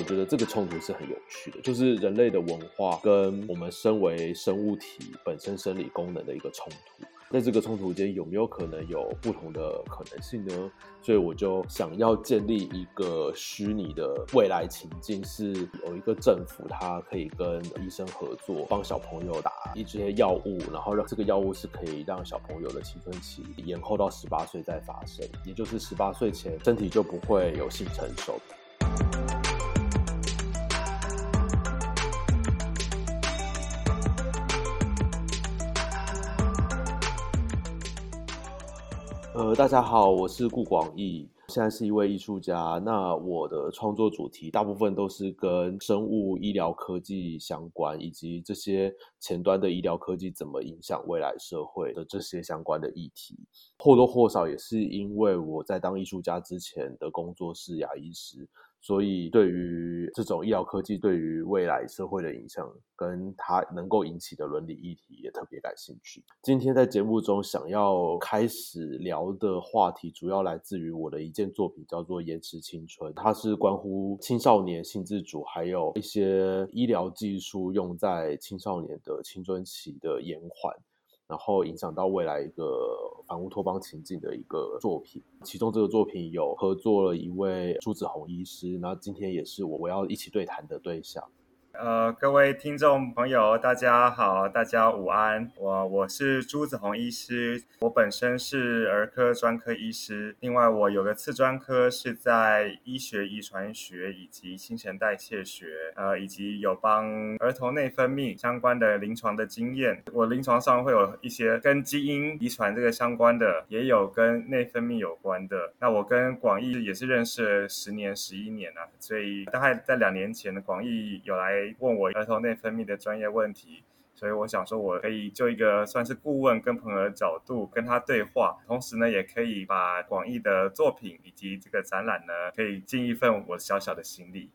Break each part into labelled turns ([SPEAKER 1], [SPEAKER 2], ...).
[SPEAKER 1] 我觉得这个冲突是很有趣的，就是人类的文化跟我们身为生物体本身生理功能的一个冲突。在这个冲突间有没有可能有不同的可能性呢？所以我就想要建立一个虚拟的未来情境，是有一个政府，它可以跟医生合作，帮小朋友打一些药物，然后让这个药物是可以让小朋友的青春期延后到十八岁再发生，也就是十八岁前身体就不会有性成熟。呃，大家好，我是顾广义，现在是一位艺术家。那我的创作主题大部分都是跟生物医疗科技相关，以及这些前端的医疗科技怎么影响未来社会的这些相关的议题。或多或少也是因为我在当艺术家之前的工作是牙医师。所以，对于这种医疗科技对于未来社会的影响，跟它能够引起的伦理议题，也特别感兴趣。今天在节目中想要开始聊的话题，主要来自于我的一件作品，叫做《延迟青春》。它是关乎青少年性自主，还有一些医疗技术用在青少年的青春期的延缓。然后影响到未来一个反乌托邦情境的一个作品，其中这个作品有合作了一位朱子红医师，那今天也是我我要一起对谈的对象。
[SPEAKER 2] 呃，各位听众朋友，大家好，大家午安。我我是朱子红医师，我本身是儿科专科医师，另外我有个次专科是在医学遗传学以及新陈代谢学，呃，以及有帮儿童内分泌相关的临床的经验。我临床上会有一些跟基因遗传这个相关的，也有跟内分泌有关的。那我跟广义也是认识了十年、十一年了，所以大概在两年前的广义有来。问我儿童内分泌的专业问题，所以我想说，我可以就一个算是顾问跟朋友的角度跟他对话，同时呢，也可以把广义的作品以及这个展览呢，可以尽一份我小小的心力。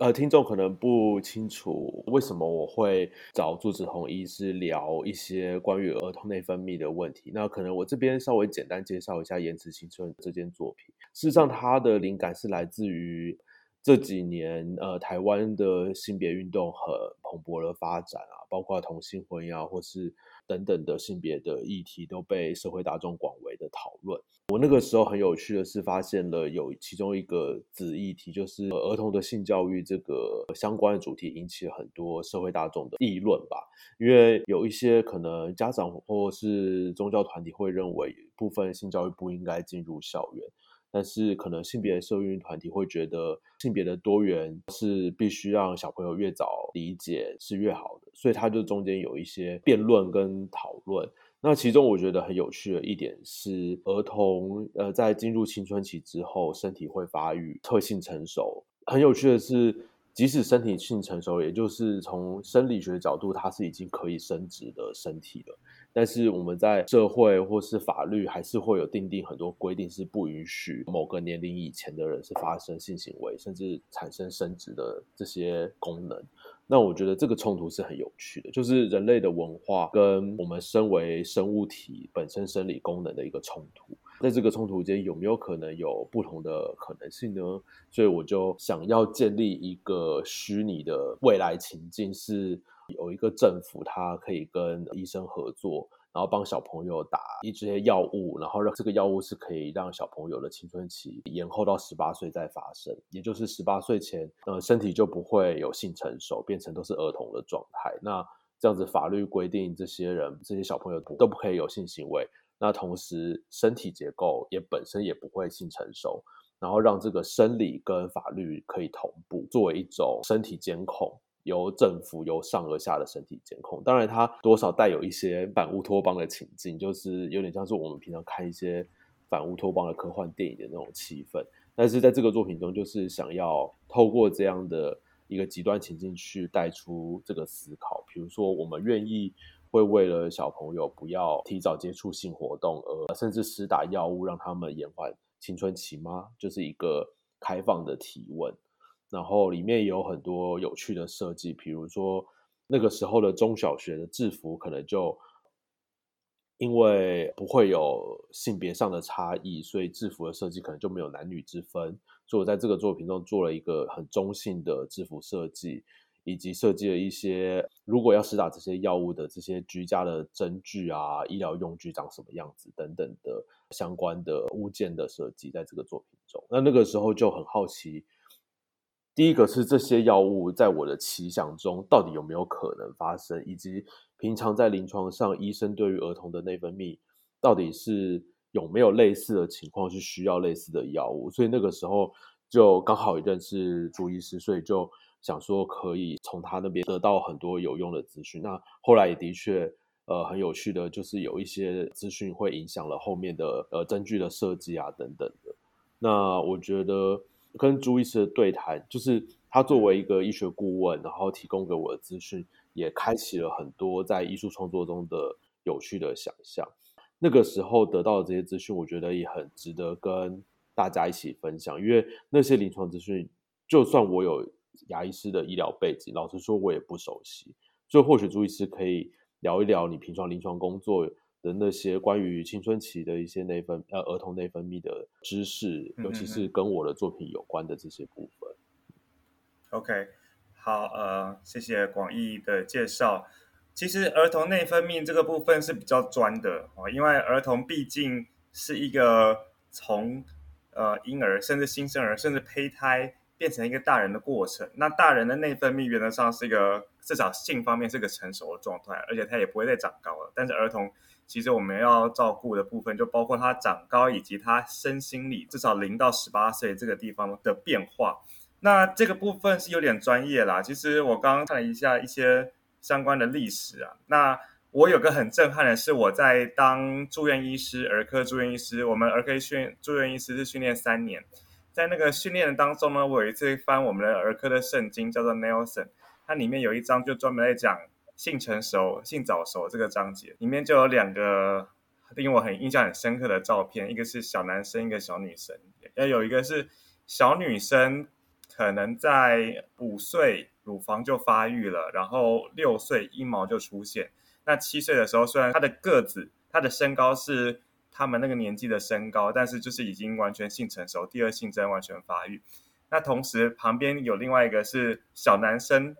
[SPEAKER 1] 呃，听众可能不清楚为什么我会找朱子鸿医师聊一些关于儿童内分泌的问题。那可能我这边稍微简单介绍一下《延迟青春》这件作品。事实上，它的灵感是来自于。这几年，呃，台湾的性别运动很蓬勃的发展啊，包括同性婚姻啊，或是等等的性别的议题，都被社会大众广为的讨论。我那个时候很有趣的是，发现了有其中一个子议题，就是儿童的性教育这个相关的主题，引起了很多社会大众的议论吧。因为有一些可能家长或是宗教团体会认为，部分性教育不应该进入校园。但是可能性别的社运团体会觉得性别的多元是必须让小朋友越早理解是越好的，所以他就中间有一些辩论跟讨论。那其中我觉得很有趣的一点是，儿童呃在进入青春期之后，身体会发育，特性成熟。很有趣的是，即使身体性成熟，也就是从生理学角度，它是已经可以生殖的身体了。但是我们在社会或是法律还是会有订定很多规定，是不允许某个年龄以前的人是发生性行为，甚至产生生殖的这些功能。那我觉得这个冲突是很有趣的，就是人类的文化跟我们身为生物体本身生理功能的一个冲突。在这个冲突间有没有可能有不同的可能性呢？所以我就想要建立一个虚拟的未来情境是。有一个政府，它可以跟医生合作，然后帮小朋友打一些药物，然后让这个药物是可以让小朋友的青春期延后到十八岁再发生，也就是十八岁前，呃，身体就不会有性成熟，变成都是儿童的状态。那这样子法律规定，这些人这些小朋友都不可以有性行为，那同时身体结构也本身也不会性成熟，然后让这个生理跟法律可以同步，作为一种身体监控。由政府由上而下的身体监控，当然它多少带有一些反乌托邦的情境，就是有点像是我们平常看一些反乌托邦的科幻电影的那种气氛。但是在这个作品中，就是想要透过这样的一个极端情境去带出这个思考。比如说，我们愿意会为了小朋友不要提早接触性活动，而甚至施打药物让他们延缓青春期吗？就是一个开放的提问。然后里面有很多有趣的设计，比如说那个时候的中小学的制服，可能就因为不会有性别上的差异，所以制服的设计可能就没有男女之分。所以我在这个作品中做了一个很中性的制服设计，以及设计了一些如果要施打这些药物的这些居家的针具啊、医疗用具长什么样子等等的相关的物件的设计，在这个作品中，那那个时候就很好奇。第一个是这些药物在我的奇想中到底有没有可能发生，以及平常在临床上，医生对于儿童的内分泌到底是有没有类似的情况，是需要类似的药物。所以那个时候就刚好认识朱医师，所以就想说可以从他那边得到很多有用的资讯。那后来也的确，呃，很有趣的就是有一些资讯会影响了后面的呃针具的设计啊等等的。那我觉得。跟朱医师的对谈，就是他作为一个医学顾问，然后提供给我的资讯，也开启了很多在艺术创作中的有趣的想象。那个时候得到的这些资讯，我觉得也很值得跟大家一起分享。因为那些临床资讯，就算我有牙医师的医疗背景，老实说，我也不熟悉。所以或许朱医师可以聊一聊你平常临床工作的那些关于青春期的一些内分呃儿童内分泌的知识，尤其是跟我的作品有关的这些部分。
[SPEAKER 2] OK，好，呃，谢谢广义的介绍。其实儿童内分泌这个部分是比较专的哦，因为儿童毕竟是一个从呃婴儿甚至新生儿甚至胚胎变成一个大人的过程。那大人的内分泌原则上是一个至少性方面是个成熟的状态，而且他也不会再长高了。但是儿童其实我们要照顾的部分，就包括他长高以及他身心理，至少零到十八岁这个地方的变化。那这个部分是有点专业啦。其实我刚刚看了一下一些相关的历史啊。那我有个很震撼的是，我在当住院医师，儿科住院医师，我们儿科训住院医师是训练三年。在那个训练的当中呢，我有一次翻我们的儿科的圣经，叫做 Nelson，它里面有一章就专门在讲。性成熟、性早熟这个章节里面就有两个令我很印象很深刻的照片，一个是小男生，一个小女生。要有一个是小女生，可能在五岁乳房就发育了，然后六岁阴毛就出现。那七岁的时候，虽然她的个子、她的身高是他们那个年纪的身高，但是就是已经完全性成熟，第二性征完全发育。那同时旁边有另外一个是小男生。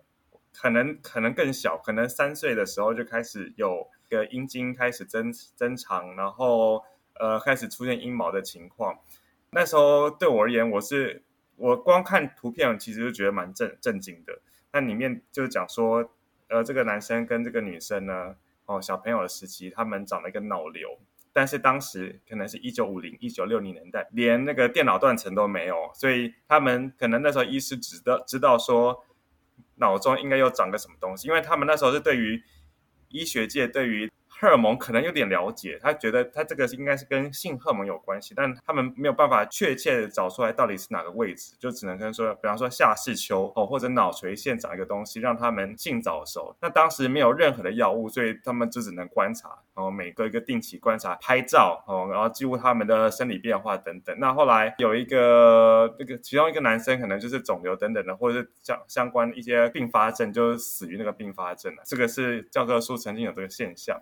[SPEAKER 2] 可能可能更小，可能三岁的时候就开始有个阴茎开始增增长，然后呃开始出现阴毛的情况。那时候对我而言，我是我光看图片，其实就觉得蛮震震惊的。那里面就讲说，呃，这个男生跟这个女生呢，哦，小朋友的时期，他们长了一个脑瘤，但是当时可能是一九五零、一九六零年代，连那个电脑断层都没有，所以他们可能那时候医师只知道知道说。脑中应该又长个什么东西，因为他们那时候是对于医学界对于荷尔蒙可能有点了解，他觉得他这个应该是跟性荷尔蒙有关系，但他们没有办法确切的找出来到底是哪个位置，就只能跟说，比方说下视丘哦，或者脑垂腺长一个东西，让他们性早熟。那当时没有任何的药物，所以他们就只能观察，然后每个一个定期观察、拍照哦，然后记录他们的生理变化等等。那后来有一个那个其中一个男生可能就是肿瘤等等的，或者是相相关一些并发症，就是死于那个并发症了。这个是教科书曾经有这个现象。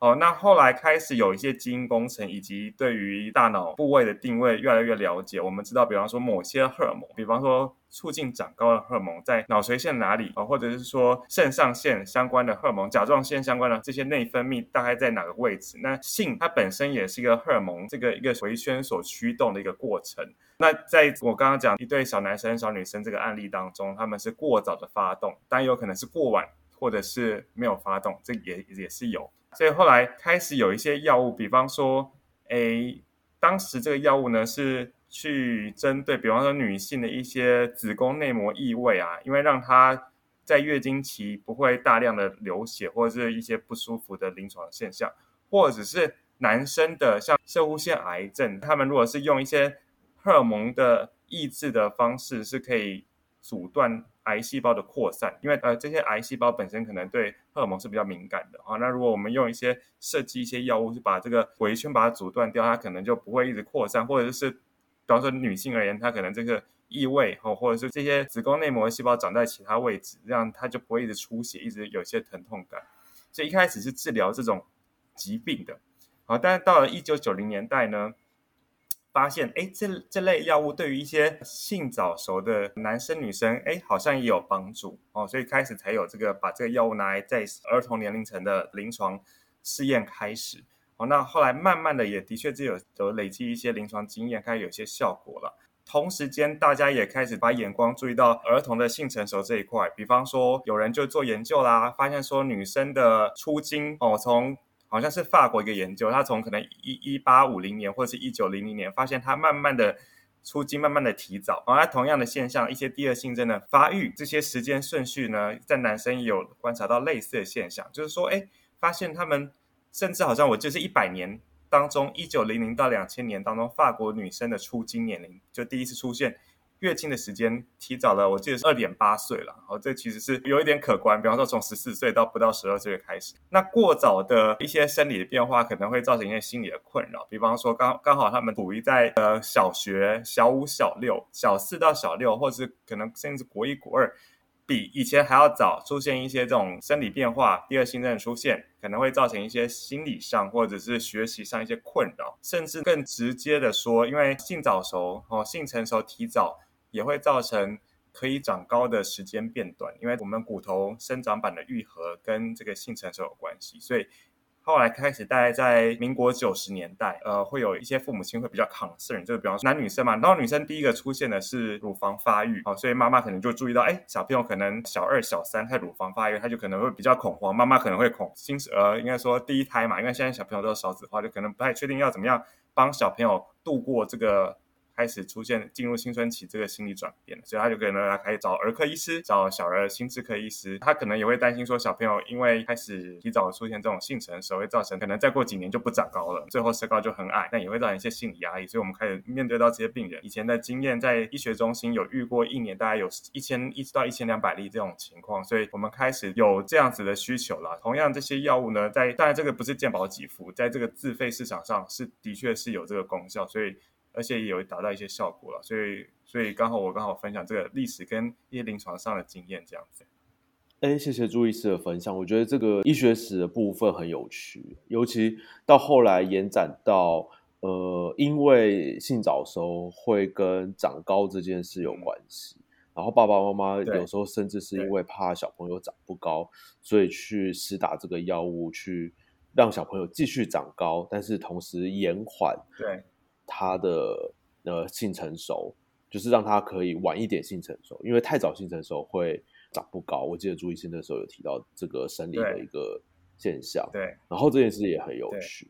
[SPEAKER 2] 哦，那后来开始有一些基因工程以及对于大脑部位的定位越来越了解。我们知道，比方说某些荷尔蒙，比方说促进长高的荷尔蒙在脑垂腺哪里啊，或者是说肾上腺相关的荷尔蒙、甲状腺相关的这些内分泌大概在哪个位置？那性它本身也是一个荷尔蒙，这个一个回圈所驱动的一个过程。那在我刚刚讲一对小男生、小女生这个案例当中，他们是过早的发动，但有可能是过晚，或者是没有发动，这也也是有。所以后来开始有一些药物，比方说，诶，当时这个药物呢是去针对，比方说女性的一些子宫内膜异位啊，因为让她在月经期不会大量的流血或者是一些不舒服的临床现象，或者是男生的像摄护腺癌症，他们如果是用一些荷尔蒙的抑制的方式，是可以阻断。癌细胞的扩散，因为呃这些癌细胞本身可能对荷尔蒙是比较敏感的啊。那如果我们用一些设计一些药物，去把这个回圈把它阻断掉，它可能就不会一直扩散，或者是比方说女性而言，她可能这个异位哦，或者是这些子宫内膜细胞长在其他位置，这样它就不会一直出血，一直有些疼痛感。所以一开始是治疗这种疾病的好，但是到了一九九零年代呢，发现，哎，这这类药物对于一些性早熟的男生女生，哎，好像也有帮助哦，所以开始才有这个把这个药物拿来在儿童年龄层的临床试验开始。哦，那后来慢慢的也的确是有有累积一些临床经验，开始有些效果了。同时间，大家也开始把眼光注意到儿童的性成熟这一块。比方说，有人就做研究啦，发现说女生的初经哦，从好像是法国一个研究，他从可能一一八五零年或者是一九零零年，发现他慢慢的出经慢慢的提早。而同样的现象，一些第二性征的发育，这些时间顺序呢，在男生也有观察到类似的现象，就是说，哎，发现他们甚至好像我就是一百年。当中，一九零零到两千年当中，法国女生的出经年龄就第一次出现月经的时间提早了，我记得是二点八岁了。好，这其实是有一点可观。比方说，从十四岁到不到十二岁开始，那过早的一些生理的变化可能会造成一些心理的困扰。比方说，刚刚好他们处于在呃小学小五、小六、小四到小六，或者是可能甚至国一、国二。比以前还要早出现一些这种生理变化，第二性征出现，可能会造成一些心理上或者是学习上一些困扰，甚至更直接的说，因为性早熟哦，性成熟提早也会造成可以长高的时间变短，因为我们骨头生长板的愈合跟这个性成熟有关系，所以。后来开始，大概在民国九十年代，呃，会有一些父母亲会比较 concern，就是比方说男女生嘛，然后女生第一个出现的是乳房发育，哦，所以妈妈可能就注意到，哎，小朋友可能小二、小三开始乳房发育，他就可能会比较恐慌，妈妈可能会恐新生儿，应该说第一胎嘛，因为现在小朋友都是少子化，就可能不太确定要怎么样帮小朋友度过这个。开始出现进入青春期这个心理转变，所以他就可能来开始找儿科医师，找小儿心智科医师。他可能也会担心说，小朋友因为开始提早出现这种性成熟，会造成可能再过几年就不长高了，最后身高就很矮，那也会造成一些心理压力。所以我们开始面对到这些病人，以前的经验在医学中心有遇过一年大概有一千一直到一千两百例这种情况，所以我们开始有这样子的需求了。同样这些药物呢，在当然这个不是健保给付，在这个自费市场上是的确是有这个功效，所以。而且也有达到一些效果了，所以所以刚好我刚好分享这个历史跟一些临床上的经验这样子。
[SPEAKER 1] 哎，谢谢朱医师的分享，我觉得这个医学史的部分很有趣，尤其到后来延展到呃，因为性早熟会跟长高这件事有关系，嗯、然后爸爸妈妈有时候甚至是因为怕小朋友长不高，所以去施打这个药物去让小朋友继续长高，但是同时延缓
[SPEAKER 2] 对。
[SPEAKER 1] 他的呃性成熟，就是让他可以晚一点性成熟，因为太早性成熟会长不高。我记得朱医生那时候有提到这个生理的一个现象，
[SPEAKER 2] 对，
[SPEAKER 1] 然后这件事也很有趣。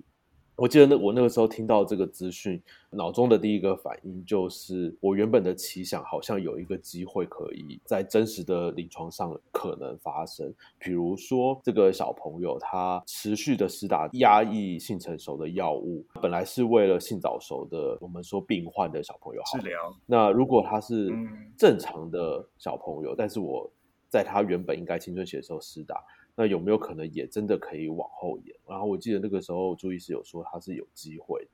[SPEAKER 1] 我记得那我那个时候听到这个资讯，脑中的第一个反应就是，我原本的奇想好像有一个机会可以在真实的临床上可能发生。比如说，这个小朋友他持续的施打压抑性成熟的药物，本来是为了性早熟的我们说病患的小朋友好
[SPEAKER 2] 治疗。
[SPEAKER 1] 那如果他是正常的小朋友，但是我在他原本应该青春期的时候施打。那有没有可能也真的可以往后延？然后我记得那个时候朱医师有说他是有机会。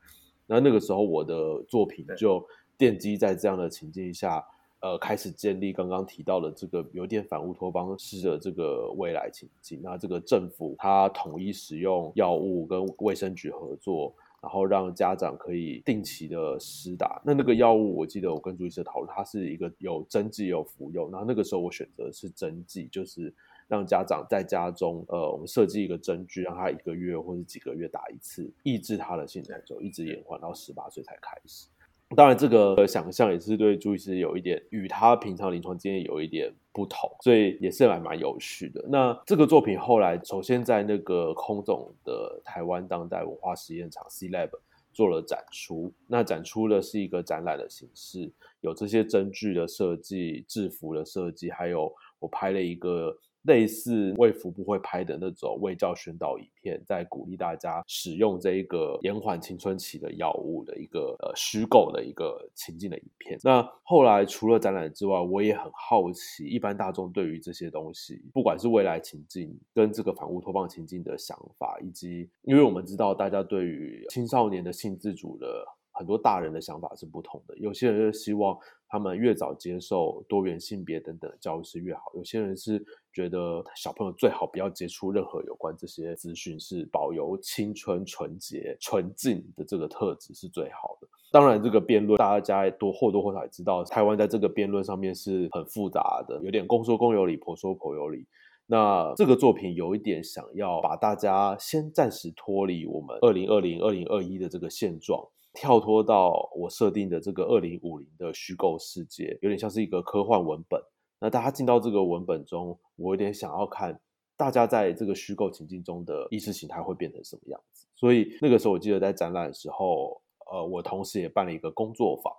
[SPEAKER 1] 那那个时候我的作品就奠基在这样的情境下，呃，开始建立刚刚提到的这个有点反乌托邦式的这个未来情境。那这个政府它统一使用药物跟卫生局合作，然后让家长可以定期的施打。那那个药物我记得我跟朱医师讨论，它是一个有针剂有服用。然后那个时候我选择是针剂，就是。让家长在家中，呃，我们设计一个针具，让他一个月或者几个月打一次，抑制他的性成熟，一直延缓到十八岁才开始。当然，这个想象也是对朱医师有一点与他平常临床经验有一点不同，所以也是还蛮有趣的。那这个作品后来首先在那个空总的台湾当代文化实验场 C Lab 做了展出，那展出的是一个展览的形式，有这些针具的设计、制服的设计，还有我拍了一个。类似卫福部会拍的那种卫教宣导影片，在鼓励大家使用这一个延缓青春期的药物的一个呃虚构的一个情境的影片。那后来除了展览之外，我也很好奇，一般大众对于这些东西，不管是未来情境跟这个反乌托邦情境的想法，以及因为我们知道大家对于青少年的性自主的很多大人的想法是不同的，有些人就希望。他们越早接受多元性别等等的教育是越好。有些人是觉得小朋友最好不要接触任何有关这些资讯，是保有青春纯洁、纯净的这个特质是最好的。当然，这个辩论大家多或多或少也知道，台湾在这个辩论上面是很复杂的，有点公说公有理，婆说婆有理。那这个作品有一点想要把大家先暂时脱离我们二零二零、二零二一的这个现状。跳脱到我设定的这个二零五零的虚构世界，有点像是一个科幻文本。那大家进到这个文本中，我有点想要看大家在这个虚构情境中的意识形态会变成什么样子。所以那个时候，我记得在展览的时候，呃，我同时也办了一个工作坊。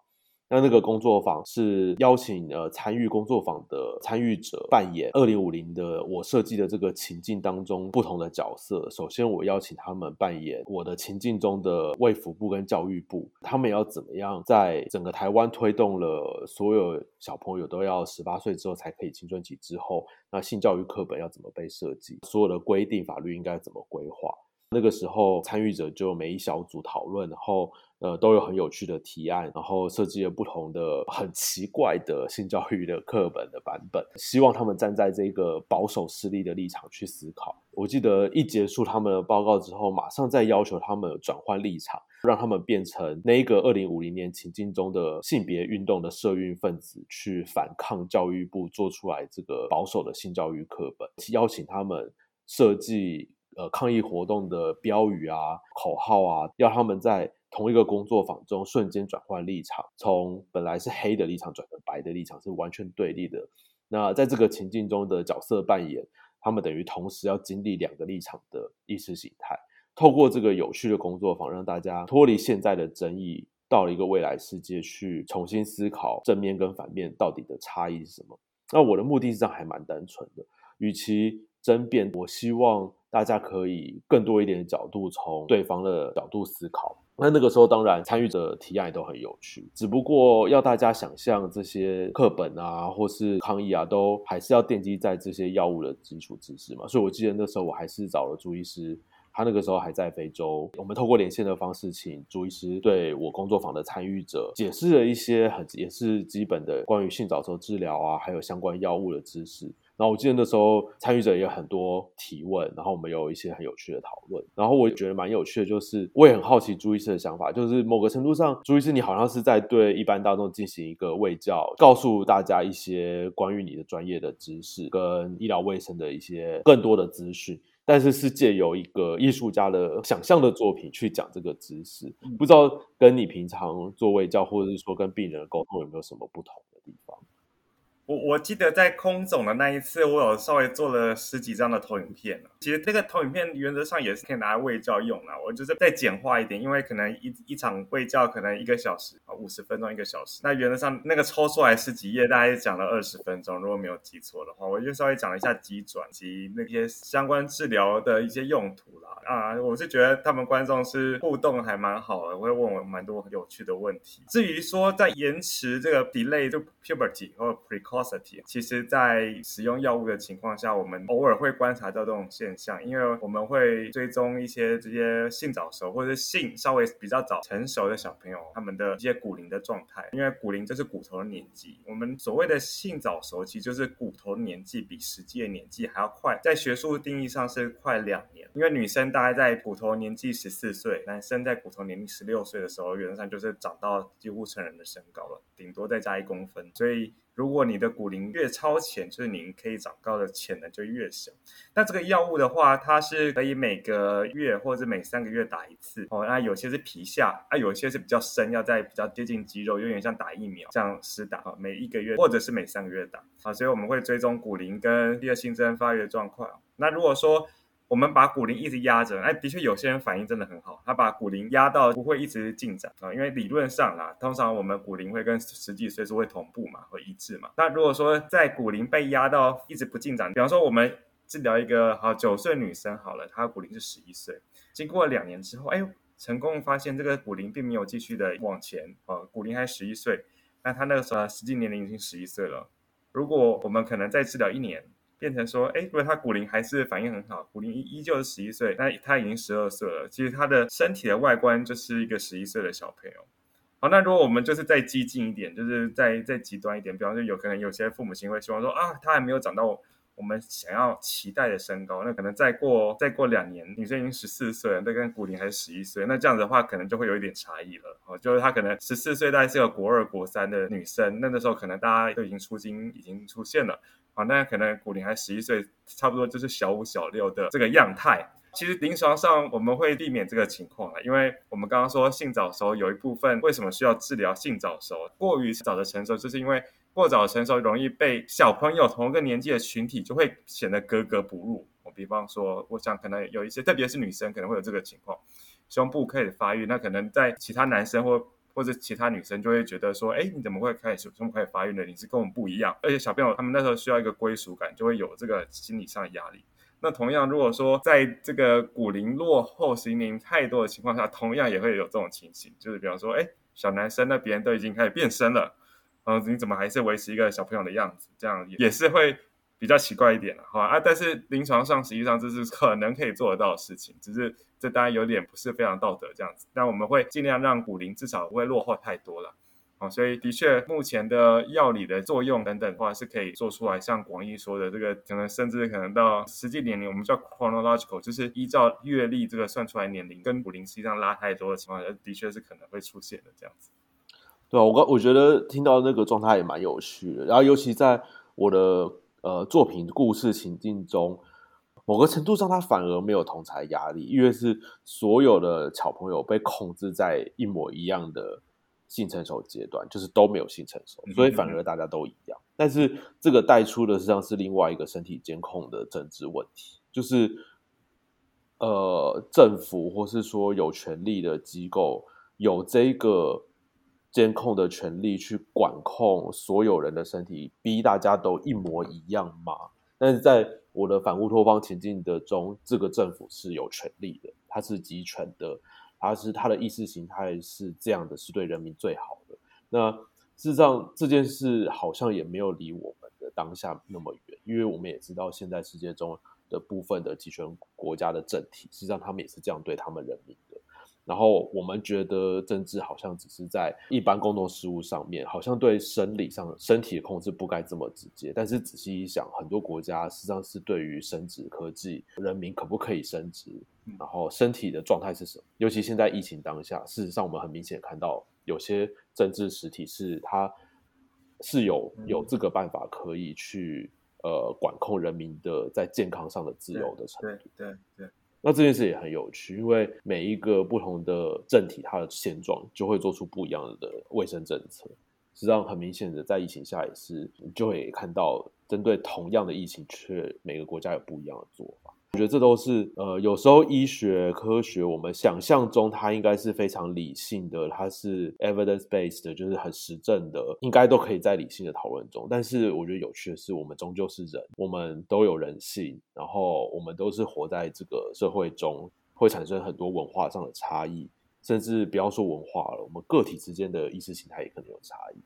[SPEAKER 1] 那那个工作坊是邀请呃参与工作坊的参与者扮演二零五零的我设计的这个情境当中不同的角色。首先，我邀请他们扮演我的情境中的卫福部跟教育部，他们要怎么样在整个台湾推动了所有小朋友都要十八岁之后才可以青春期之后，那性教育课本要怎么被设计，所有的规定法律应该怎么规划？那个时候参与者就每一小组讨论，然后。呃，都有很有趣的提案，然后设计了不同的很奇怪的性教育的课本的版本，希望他们站在这个保守势力的立场去思考。我记得一结束他们的报告之后，马上再要求他们转换立场，让他们变成那一个二零五零年情境中的性别运动的社运分子，去反抗教育部做出来这个保守的性教育课本，邀请他们设计呃抗议活动的标语啊、口号啊，要他们在。同一个工作坊中瞬间转换立场，从本来是黑的立场转成白的立场，是完全对立的。那在这个情境中的角色扮演，他们等于同时要经历两个立场的意识形态。透过这个有趣的工作坊，让大家脱离现在的争议，到了一个未来世界去重新思考正面跟反面到底的差异是什么。那我的目的上还蛮单纯的，与其争辩，我希望大家可以更多一点的角度，从对方的角度思考。那那个时候，当然参与者提案也都很有趣，只不过要大家想象这些课本啊，或是抗议啊，都还是要奠基在这些药物的基础知识嘛。所以我记得那时候我还是找了朱医师，他那个时候还在非洲，我们透过连线的方式，请朱医师对我工作坊的参与者解释了一些很也是基本的关于性早熟治疗啊，还有相关药物的知识。然后我记得那时候参与者也有很多提问，然后我们有一些很有趣的讨论。然后我觉得蛮有趣的，就是我也很好奇朱医师的想法，就是某个程度上，朱医师你好像是在对一般大众进行一个卫教，告诉大家一些关于你的专业的知识跟医疗卫生的一些更多的资讯，但是是借由一个艺术家的想象的作品去讲这个知识。不知道跟你平常做卫教，或者是说跟病人的沟通有没有什么不同的地方？
[SPEAKER 2] 我我记得在空总的那一次，我有稍微做了十几张的投影片。其实这个投影片原则上也是可以拿来卫教用的。我就是再简化一点，因为可能一一场卫教可能一个小时啊，五十分钟一个小时。那原则上那个抽出来十几页，大概讲了二十分钟，如果没有记错的话，我就稍微讲了一下急转及那些相关治疗的一些用途啦。啊，我是觉得他们观众是互动还蛮好的，会问我蛮多很有趣的问题。至于说在延迟这个 delay 就 puberty 或者其实，在使用药物的情况下，我们偶尔会观察到这种现象，因为我们会追踪一些这些性早熟或者是性稍微比较早成熟的小朋友，他们的一些骨龄的状态。因为骨龄就是骨头的年纪，我们所谓的性早熟，其实就是骨头年纪比实际的年纪还要快，在学术定义上是快两年。因为女生大概在骨头年纪十四岁，男生在骨头年龄十六岁的时候，原则上就是长到几乎成人的身高了，顶多再加一公分，所以。如果你的骨龄越超前，就是你可以长高的潜能就越小。那这个药物的话，它是可以每个月或者每三个月打一次哦。那有些是皮下，啊，有些是比较深，要在比较接近肌肉，有点像打疫苗这样施打啊。每一个月或者是每三个月打啊，所以我们会追踪骨龄跟第二性征发育的状况。那如果说我们把骨龄一直压着，哎，的确有些人反应真的很好，他把骨龄压到不会一直进展啊，因为理论上啦，通常我们骨龄会跟实际岁数会同步嘛，会一致嘛。那如果说在骨龄被压到一直不进展，比方说我们治疗一个好九岁女生好了，她骨龄是十一岁，经过两年之后，哎，成功发现这个骨龄并没有继续的往前啊，骨龄还十一岁，那她那个时候实际年龄已经十一岁了。如果我们可能再治疗一年。变成说，哎，如果他骨龄还是反应很好，骨龄依依旧是十一岁，但他已经十二岁了。其实他的身体的外观就是一个十一岁的小朋友。好，那如果我们就是再激进一点，就是再再极端一点，比方说有可能有些父母亲会希望说啊，他还没有长到我们想要期待的身高，那可能再过再过两年，女生已经十四岁了，那跟古龄还是十一岁，那这样子的话，可能就会有一点差异了。哦，就是她可能十四岁，大概是个国二、国三的女生，那那时候可能大家都已经出经已经出现了，啊，那可能古龄还十一岁，差不多就是小五、小六的这个样态。其实临床上我们会避免这个情况了，因为我们刚刚说性早熟有一部分为什么需要治疗性早熟？过于早的成熟，就是因为过早成熟容易被小朋友同一个年纪的群体就会显得格格不入。我比方说，我想可能有一些，特别是女生可能会有这个情况，胸部可以发育，那可能在其他男生或或者其他女生就会觉得说，哎，你怎么会开始胸部开始发育呢？你是跟我们不一样。而且小朋友他们那时候需要一个归属感，就会有这个心理上的压力。那同样，如果说在这个骨龄落后、适龄年龄太多的情况下，同样也会有这种情形，就是比方说，哎，小男生那边都已经开始变身了，嗯，你怎么还是维持一个小朋友的样子？这样也是会比较奇怪一点了，好吧？啊，但是临床上实际上这是可能可以做得到的事情，只是这当然有点不是非常道德这样子。那我们会尽量让骨龄至少不会落后太多了。哦，所以的确，目前的药理的作用等等的话是可以做出来，像广义说的这个，可能甚至可能到实际年龄，我们叫 chronological，就是依照阅历这个算出来年龄，跟骨龄实际上拉太多的情况下，的确是可能会出现的这样子。
[SPEAKER 1] 对啊，我刚我觉得听到那个状态也蛮有趣的，然后尤其在我的呃作品故事情境中，某个程度上，它反而没有同侪压力，因为是所有的小朋友被控制在一模一样的。性成熟阶段就是都没有性成熟，所以反而大家都一样。但是这个带出的实际上是另外一个身体监控的政治问题，就是呃，政府或是说有权力的机构有这个监控的权利去管控所有人的身体，逼大家都一模一样吗？但是在我的反乌托邦前进的中，这个政府是有权力的，它是集权的。它是它的意识形态是这样的，是对人民最好的。那事实上这件事好像也没有离我们的当下那么远，因为我们也知道现在世界中的部分的集权国家的政体，实际上他们也是这样对他们人民的。然后我们觉得政治好像只是在一般公共事务上面，好像对生理上身体的控制不该这么直接。但是仔细一想，很多国家实际上是对于生殖科技，人民可不可以生殖，然后身体的状态是什么？尤其现在疫情当下，事实上我们很明显看到有些政治实体是它是有有这个办法可以去呃管控人民的在健康上的自由的程度。
[SPEAKER 2] 对对对。
[SPEAKER 1] 那这件事也很有趣，因为每一个不同的政体，它的现状就会做出不一样的卫生政策。实际上，很明显的，在疫情下也是，你就会看到针对同样的疫情，却每个国家有不一样的做法。我觉得这都是呃，有时候医学科学，我们想象中它应该是非常理性的，它是 evidence based 的，就是很实证的，应该都可以在理性的讨论中。但是我觉得有趣的是，我们终究是人，我们都有人性，然后我们都是活在这个社会中，会产生很多文化上的差异，甚至不要说文化了，我们个体之间的意识形态也可能有差异。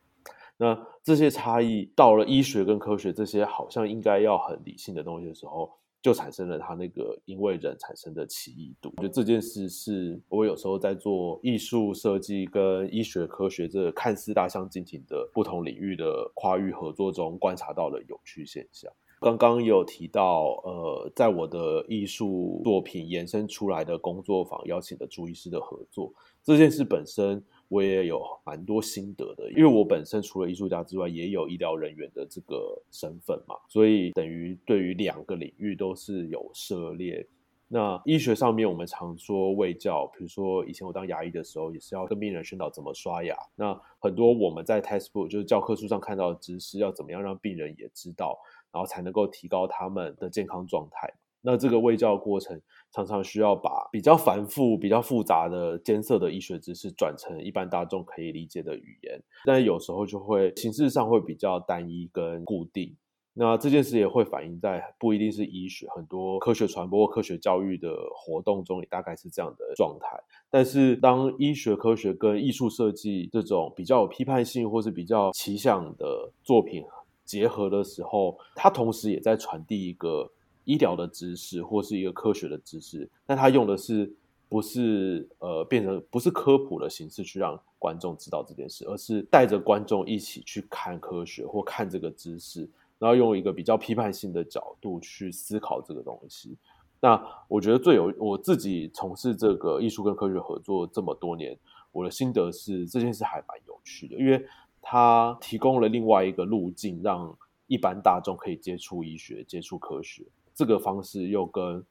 [SPEAKER 1] 那这些差异到了医学跟科学这些好像应该要很理性的东西的时候。就产生了他那个因为人产生的奇异度。我觉得这件事是我有时候在做艺术设计跟医学科学这看似大相径庭的不同领域的跨域合作中观察到的有趣现象。刚刚有提到，呃，在我的艺术作品延伸出来的工作坊邀请的朱医师的合作，这件事本身。我也有蛮多心得的，因为我本身除了艺术家之外，也有医疗人员的这个身份嘛，所以等于对于两个领域都是有涉猎。那医学上面，我们常说卫教，比如说以前我当牙医的时候，也是要跟病人宣导怎么刷牙。那很多我们在 textbook 就是教科书上看到的知识，要怎么样让病人也知道，然后才能够提高他们的健康状态。那这个卫教过程常常需要把比较繁复、比较复杂的艰涩的医学知识转成一般大众可以理解的语言，但有时候就会形式上会比较单一跟固定。那这件事也会反映在不一定是医学，很多科学传播、科学教育的活动中也大概是这样的状态。但是当医学科学跟艺术设计这种比较有批判性或是比较奇想的作品结合的时候，它同时也在传递一个。医疗的知识或是一个科学的知识，但他用的是不是呃变成不是科普的形式去让观众知道这件事，而是带着观众一起去看科学或看这个知识，然后用一个比较批判性的角度去思考这个东西。那我觉得最有我自己从事这个艺术跟科学合作这么多年，我的心得是这件事还蛮有趣的，因为它提供了另外一个路径，让一般大众可以接触医学、接触科学。这个方式又跟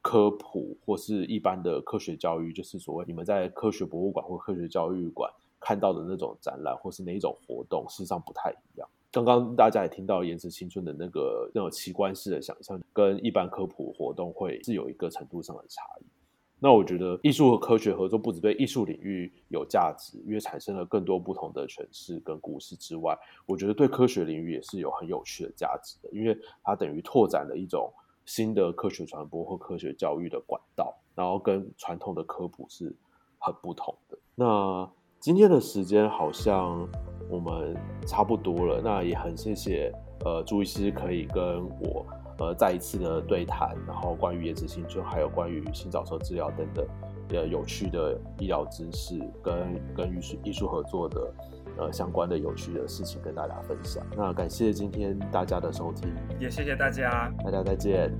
[SPEAKER 1] 科普或是一般的科学教育，就是所谓你们在科学博物馆或科学教育馆看到的那种展览或是哪一种活动，事实上不太一样。刚刚大家也听到延迟青春的那个那种奇观式的想象，跟一般科普活动会是有一个程度上的差异。那我觉得艺术和科学合作不只对艺术领域有价值，因为产生了更多不同的诠释跟故事之外，我觉得对科学领域也是有很有趣的价值的，因为它等于拓展了一种新的科学传播或科学教育的管道，然后跟传统的科普是很不同的。那今天的时间好像我们差不多了，那也很谢谢呃朱医师可以跟我呃再一次的对谈，然后关于延迟青春，还有关于性早熟治疗等等呃有趣的医疗知识跟跟艺术艺术合作的呃相关的有趣的事情跟大家分享。那感谢今天大家的收听，
[SPEAKER 2] 也谢谢大家，
[SPEAKER 1] 大家再见。